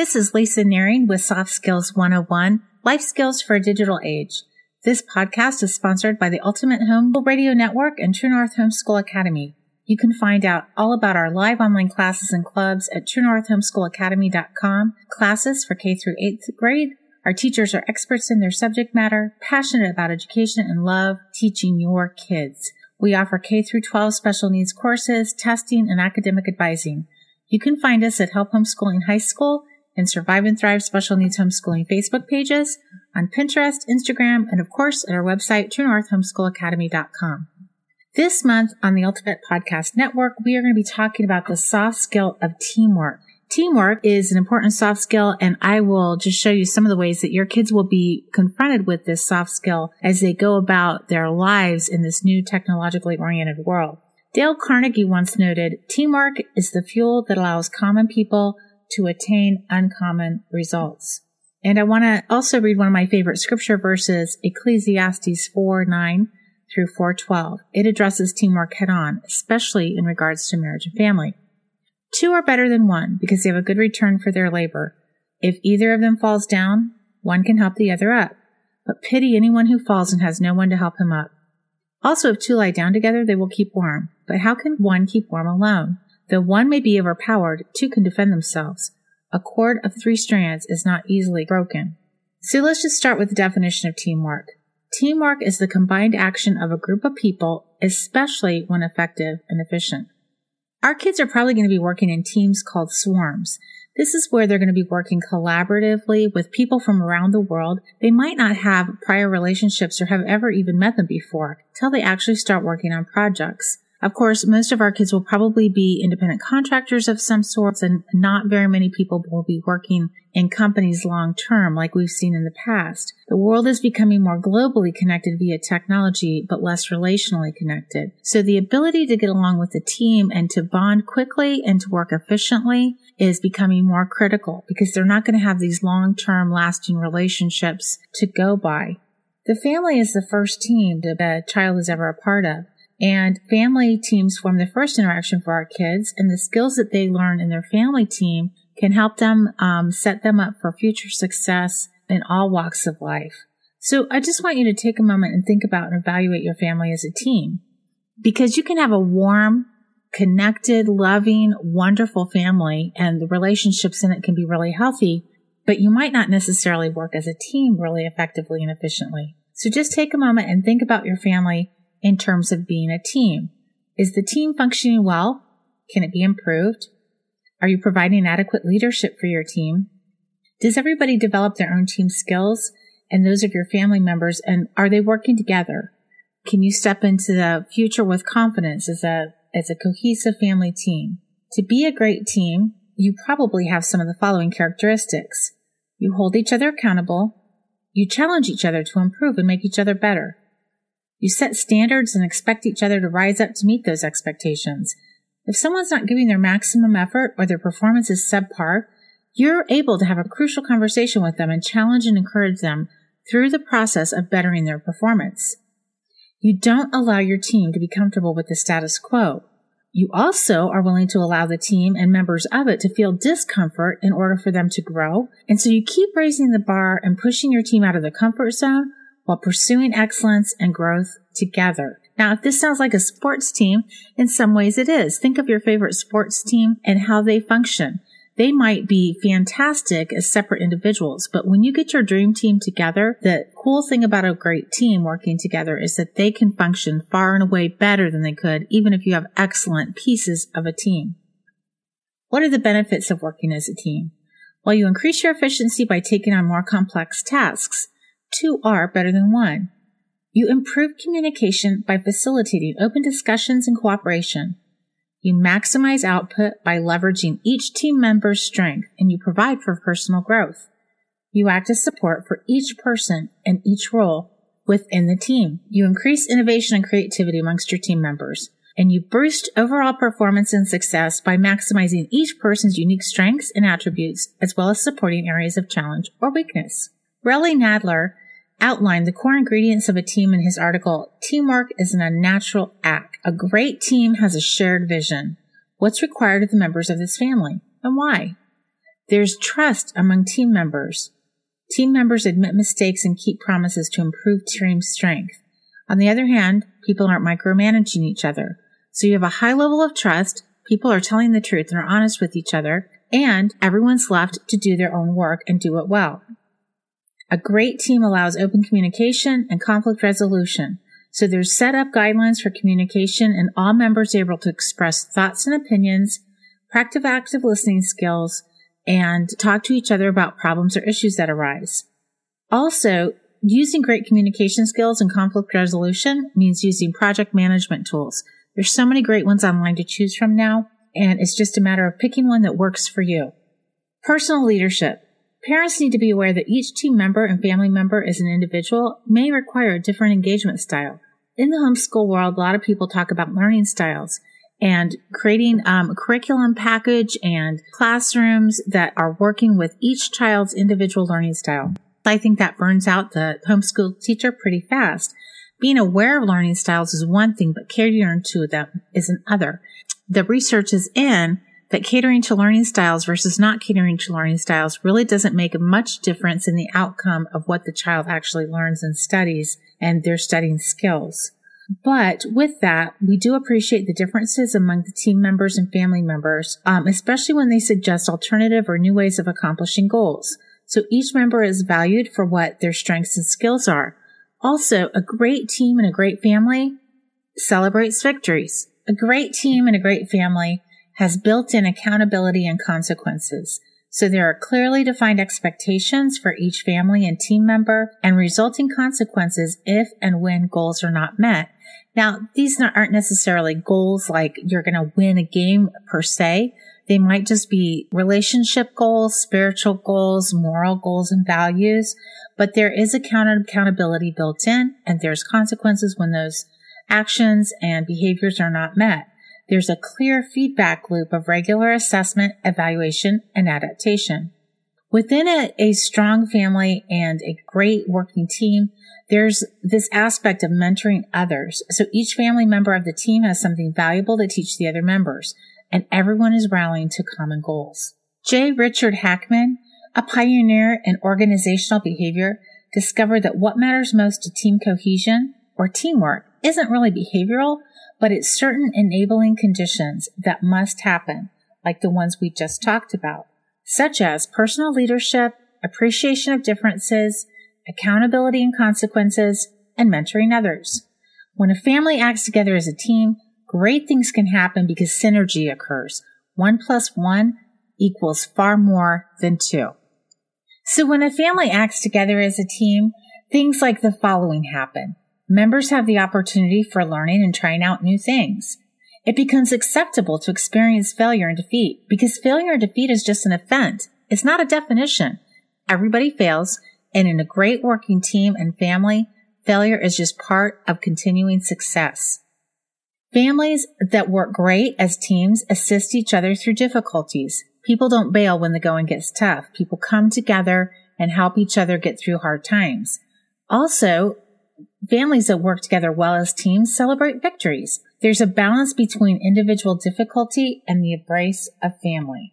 This is Lisa Nehring with Soft Skills 101, Life Skills for a Digital Age. This podcast is sponsored by the Ultimate Home Radio Network and True North Homeschool Academy. You can find out all about our live online classes and clubs at truenorthhomeschoolacademy.com. Classes for K through 8th grade. Our teachers are experts in their subject matter, passionate about education and love teaching your kids. We offer K through 12 special needs courses, testing, and academic advising. You can find us at Help Homeschooling High School and Survive and Thrive Special Needs Homeschooling Facebook pages, on Pinterest, Instagram, and of course at our website, truenorthhomeschoolacademy.com. This month on the Ultimate Podcast Network, we are going to be talking about the soft skill of teamwork. Teamwork is an important soft skill, and I will just show you some of the ways that your kids will be confronted with this soft skill as they go about their lives in this new technologically oriented world. Dale Carnegie once noted, teamwork is the fuel that allows common people to attain uncommon results. And I want to also read one of my favorite scripture verses, Ecclesiastes 4 9 through 412. It addresses teamwork head on, especially in regards to marriage and family. Two are better than one because they have a good return for their labor. If either of them falls down, one can help the other up. But pity anyone who falls and has no one to help him up. Also, if two lie down together, they will keep warm. But how can one keep warm alone? Though one may be overpowered, two can defend themselves. A cord of three strands is not easily broken. So let's just start with the definition of teamwork. Teamwork is the combined action of a group of people, especially when effective and efficient. Our kids are probably going to be working in teams called swarms. This is where they're going to be working collaboratively with people from around the world. They might not have prior relationships or have ever even met them before till they actually start working on projects. Of course, most of our kids will probably be independent contractors of some sorts and not very many people will be working in companies long term like we've seen in the past. The world is becoming more globally connected via technology, but less relationally connected. So the ability to get along with the team and to bond quickly and to work efficiently is becoming more critical because they're not going to have these long term lasting relationships to go by. The family is the first team that a child is ever a part of. And family teams form the first interaction for our kids, and the skills that they learn in their family team can help them um, set them up for future success in all walks of life. So I just want you to take a moment and think about and evaluate your family as a team because you can have a warm, connected, loving, wonderful family and the relationships in it can be really healthy, but you might not necessarily work as a team really effectively and efficiently. So just take a moment and think about your family in terms of being a team. Is the team functioning well? Can it be improved? Are you providing adequate leadership for your team? Does everybody develop their own team skills and those of your family members? And are they working together? Can you step into the future with confidence as a, as a cohesive family team? To be a great team, you probably have some of the following characteristics. You hold each other accountable. You challenge each other to improve and make each other better. You set standards and expect each other to rise up to meet those expectations. If someone's not giving their maximum effort or their performance is subpar, you're able to have a crucial conversation with them and challenge and encourage them through the process of bettering their performance. You don't allow your team to be comfortable with the status quo. You also are willing to allow the team and members of it to feel discomfort in order for them to grow. And so you keep raising the bar and pushing your team out of the comfort zone while pursuing excellence and growth together. Now, if this sounds like a sports team, in some ways it is. Think of your favorite sports team and how they function. They might be fantastic as separate individuals, but when you get your dream team together, the cool thing about a great team working together is that they can function far and away better than they could, even if you have excellent pieces of a team. What are the benefits of working as a team? Well, you increase your efficiency by taking on more complex tasks two are better than one. You improve communication by facilitating open discussions and cooperation. You maximize output by leveraging each team member's strength and you provide for personal growth. You act as support for each person and each role within the team. You increase innovation and creativity amongst your team members and you boost overall performance and success by maximizing each person's unique strengths and attributes as well as supporting areas of challenge or weakness. Relly Nadler outlined the core ingredients of a team in his article, Teamwork is an unnatural act. A great team has a shared vision. What's required of the members of this family and why? There's trust among team members. Team members admit mistakes and keep promises to improve team strength. On the other hand, people aren't micromanaging each other. So you have a high level of trust, people are telling the truth and are honest with each other, and everyone's left to do their own work and do it well. A great team allows open communication and conflict resolution. So there's set up guidelines for communication and all members able to express thoughts and opinions, practice active listening skills, and talk to each other about problems or issues that arise. Also, using great communication skills and conflict resolution means using project management tools. There's so many great ones online to choose from now, and it's just a matter of picking one that works for you. Personal leadership. Parents need to be aware that each team member and family member as an individual may require a different engagement style. In the homeschool world, a lot of people talk about learning styles and creating um, a curriculum package and classrooms that are working with each child's individual learning style. I think that burns out the homeschool teacher pretty fast. Being aware of learning styles is one thing, but catering to them is another. The research is in that catering to learning styles versus not catering to learning styles really doesn't make much difference in the outcome of what the child actually learns and studies and their studying skills. But with that, we do appreciate the differences among the team members and family members, um, especially when they suggest alternative or new ways of accomplishing goals. So each member is valued for what their strengths and skills are. Also, a great team and a great family celebrates victories. A great team and a great family has built in accountability and consequences. So there are clearly defined expectations for each family and team member and resulting consequences if and when goals are not met. Now, these aren't necessarily goals like you're going to win a game per se. They might just be relationship goals, spiritual goals, moral goals and values, but there is account- accountability built in and there's consequences when those actions and behaviors are not met there's a clear feedback loop of regular assessment, evaluation, and adaptation. Within a, a, strong family and a great working team, there's this aspect of mentoring others. So each family member of the team has something valuable to teach the other members, and everyone is rallying to common goals. J. Richard Hackman, a pioneer in organizational behavior, discovered that what matters most to team cohesion or teamwork isn't really behavioral, but it's certain enabling conditions that must happen, like the ones we just talked about, such as personal leadership, appreciation of differences, accountability and consequences, and mentoring others. When a family acts together as a team, great things can happen because synergy occurs. One plus one equals far more than two. So when a family acts together as a team, things like the following happen members have the opportunity for learning and trying out new things. It becomes acceptable to experience failure and defeat because failure and defeat is just an event. It's not a definition. Everybody fails. And in a great working team and family, failure is just part of continuing success. Families that work great as teams assist each other through difficulties. People don't bail when the going gets tough. People come together and help each other get through hard times. Also, Families that work together well as teams celebrate victories. There's a balance between individual difficulty and the embrace of family.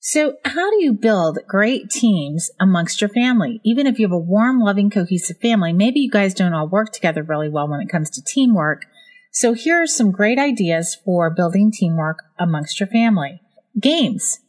So how do you build great teams amongst your family? Even if you have a warm, loving, cohesive family, maybe you guys don't all work together really well when it comes to teamwork. So here are some great ideas for building teamwork amongst your family. Games.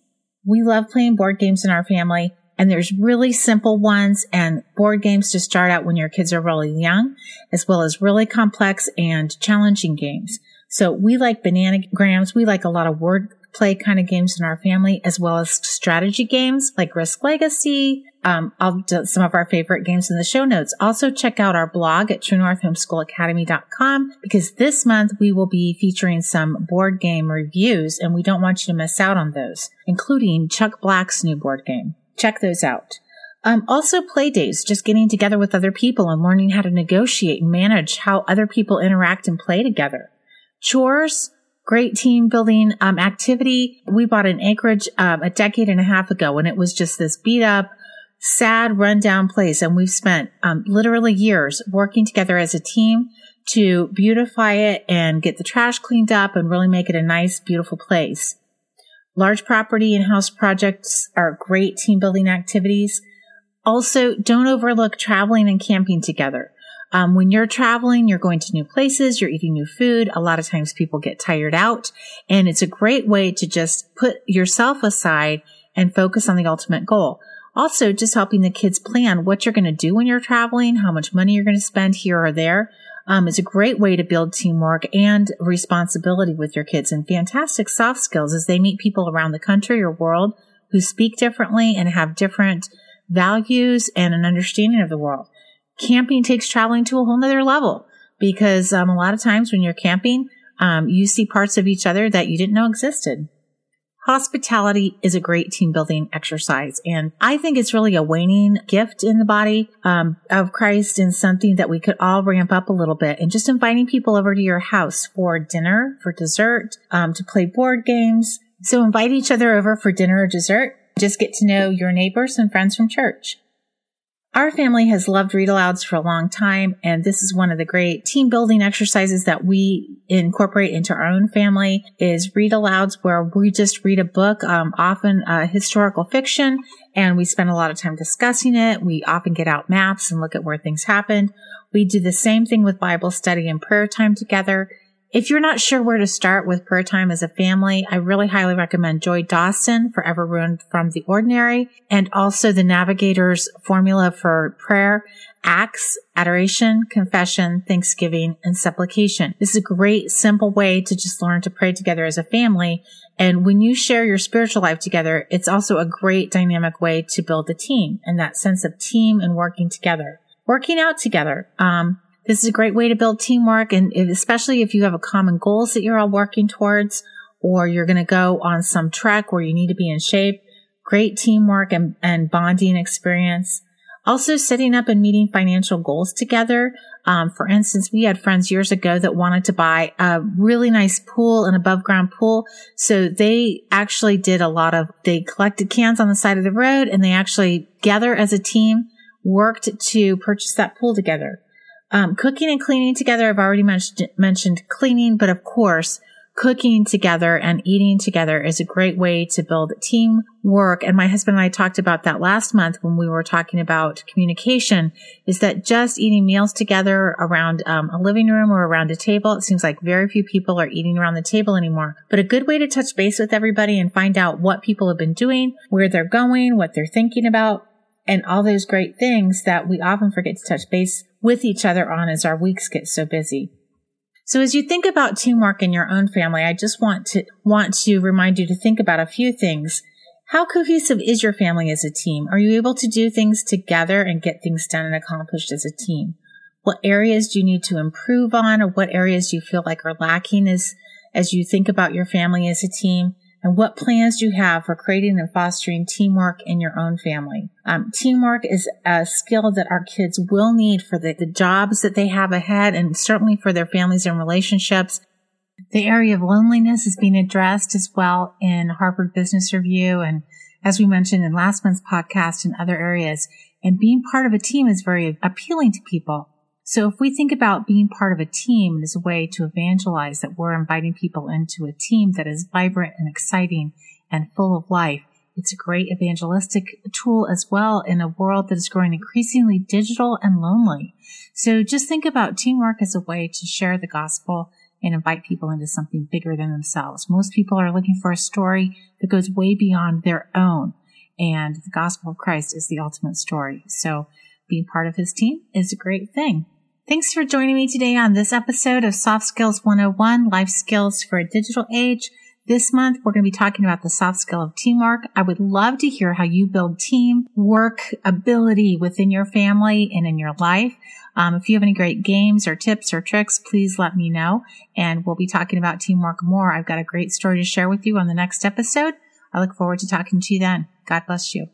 We love playing board games in our family. And there's really simple ones and board games to start out when your kids are really young, as well as really complex and challenging games. So we like bananagrams. We like a lot of word play kind of games in our family, as well as strategy games like Risk Legacy. Um, I'll do some of our favorite games in the show notes. Also check out our blog at truenorthhomeschoolacademy.com because this month we will be featuring some board game reviews and we don't want you to miss out on those, including Chuck Black's new board game check those out. Um, also play days, just getting together with other people and learning how to negotiate and manage how other people interact and play together. Chores, great team building um, activity. We bought an acreage um, a decade and a half ago and it was just this beat up, sad, rundown place. And we've spent um, literally years working together as a team to beautify it and get the trash cleaned up and really make it a nice, beautiful place. Large property and house projects are great team building activities. Also, don't overlook traveling and camping together. Um, when you're traveling, you're going to new places, you're eating new food. A lot of times people get tired out and it's a great way to just put yourself aside and focus on the ultimate goal. Also, just helping the kids plan what you're going to do when you're traveling, how much money you're going to spend here or there. Um, is a great way to build teamwork and responsibility with your kids and fantastic soft skills as they meet people around the country or world who speak differently and have different values and an understanding of the world. Camping takes traveling to a whole nother level because um, a lot of times when you're camping, um, you see parts of each other that you didn't know existed. Hospitality is a great team building exercise. And I think it's really a waning gift in the body um, of Christ and something that we could all ramp up a little bit and just inviting people over to your house for dinner, for dessert, um, to play board games. So invite each other over for dinner or dessert. Just get to know your neighbors and friends from church. Our family has loved read alouds for a long time, and this is one of the great team building exercises that we incorporate into our own family is read alouds where we just read a book, um, often uh, historical fiction, and we spend a lot of time discussing it. We often get out maps and look at where things happened. We do the same thing with Bible study and prayer time together. If you're not sure where to start with prayer time as a family, I really highly recommend Joy Dawson, Forever Ruined from the Ordinary, and also the Navigator's formula for prayer, acts, adoration, confession, thanksgiving, and supplication. This is a great, simple way to just learn to pray together as a family. And when you share your spiritual life together, it's also a great dynamic way to build a team and that sense of team and working together. Working out together. Um, this is a great way to build teamwork. And especially if you have a common goals that you're all working towards, or you're going to go on some trek where you need to be in shape, great teamwork and, and bonding experience. Also setting up and meeting financial goals together. Um, for instance, we had friends years ago that wanted to buy a really nice pool, an above ground pool. So they actually did a lot of, they collected cans on the side of the road and they actually gather as a team, worked to purchase that pool together. Um, cooking and cleaning together. I've already mentioned, mentioned cleaning, but of course, cooking together and eating together is a great way to build teamwork. And my husband and I talked about that last month when we were talking about communication is that just eating meals together around um, a living room or around a table, it seems like very few people are eating around the table anymore. But a good way to touch base with everybody and find out what people have been doing, where they're going, what they're thinking about, and all those great things that we often forget to touch base with each other on as our weeks get so busy. So as you think about teamwork in your own family, I just want to want to remind you to think about a few things. How cohesive is your family as a team? Are you able to do things together and get things done and accomplished as a team? What areas do you need to improve on or what areas do you feel like are lacking as, as you think about your family as a team? And what plans do you have for creating and fostering teamwork in your own family? Um, teamwork is a skill that our kids will need for the, the jobs that they have ahead and certainly for their families and relationships. The area of loneliness is being addressed as well in Harvard Business Review and as we mentioned in last month's podcast and other areas. And being part of a team is very appealing to people. So if we think about being part of a team as a way to evangelize that we're inviting people into a team that is vibrant and exciting and full of life, it's a great evangelistic tool as well in a world that is growing increasingly digital and lonely. So just think about teamwork as a way to share the gospel and invite people into something bigger than themselves. Most people are looking for a story that goes way beyond their own. And the gospel of Christ is the ultimate story. So being part of his team is a great thing. Thanks for joining me today on this episode of Soft Skills 101 Life Skills for a Digital Age. This month, we're going to be talking about the soft skill of teamwork. I would love to hear how you build team work ability within your family and in your life. Um, if you have any great games or tips or tricks, please let me know. And we'll be talking about teamwork more. I've got a great story to share with you on the next episode. I look forward to talking to you then. God bless you.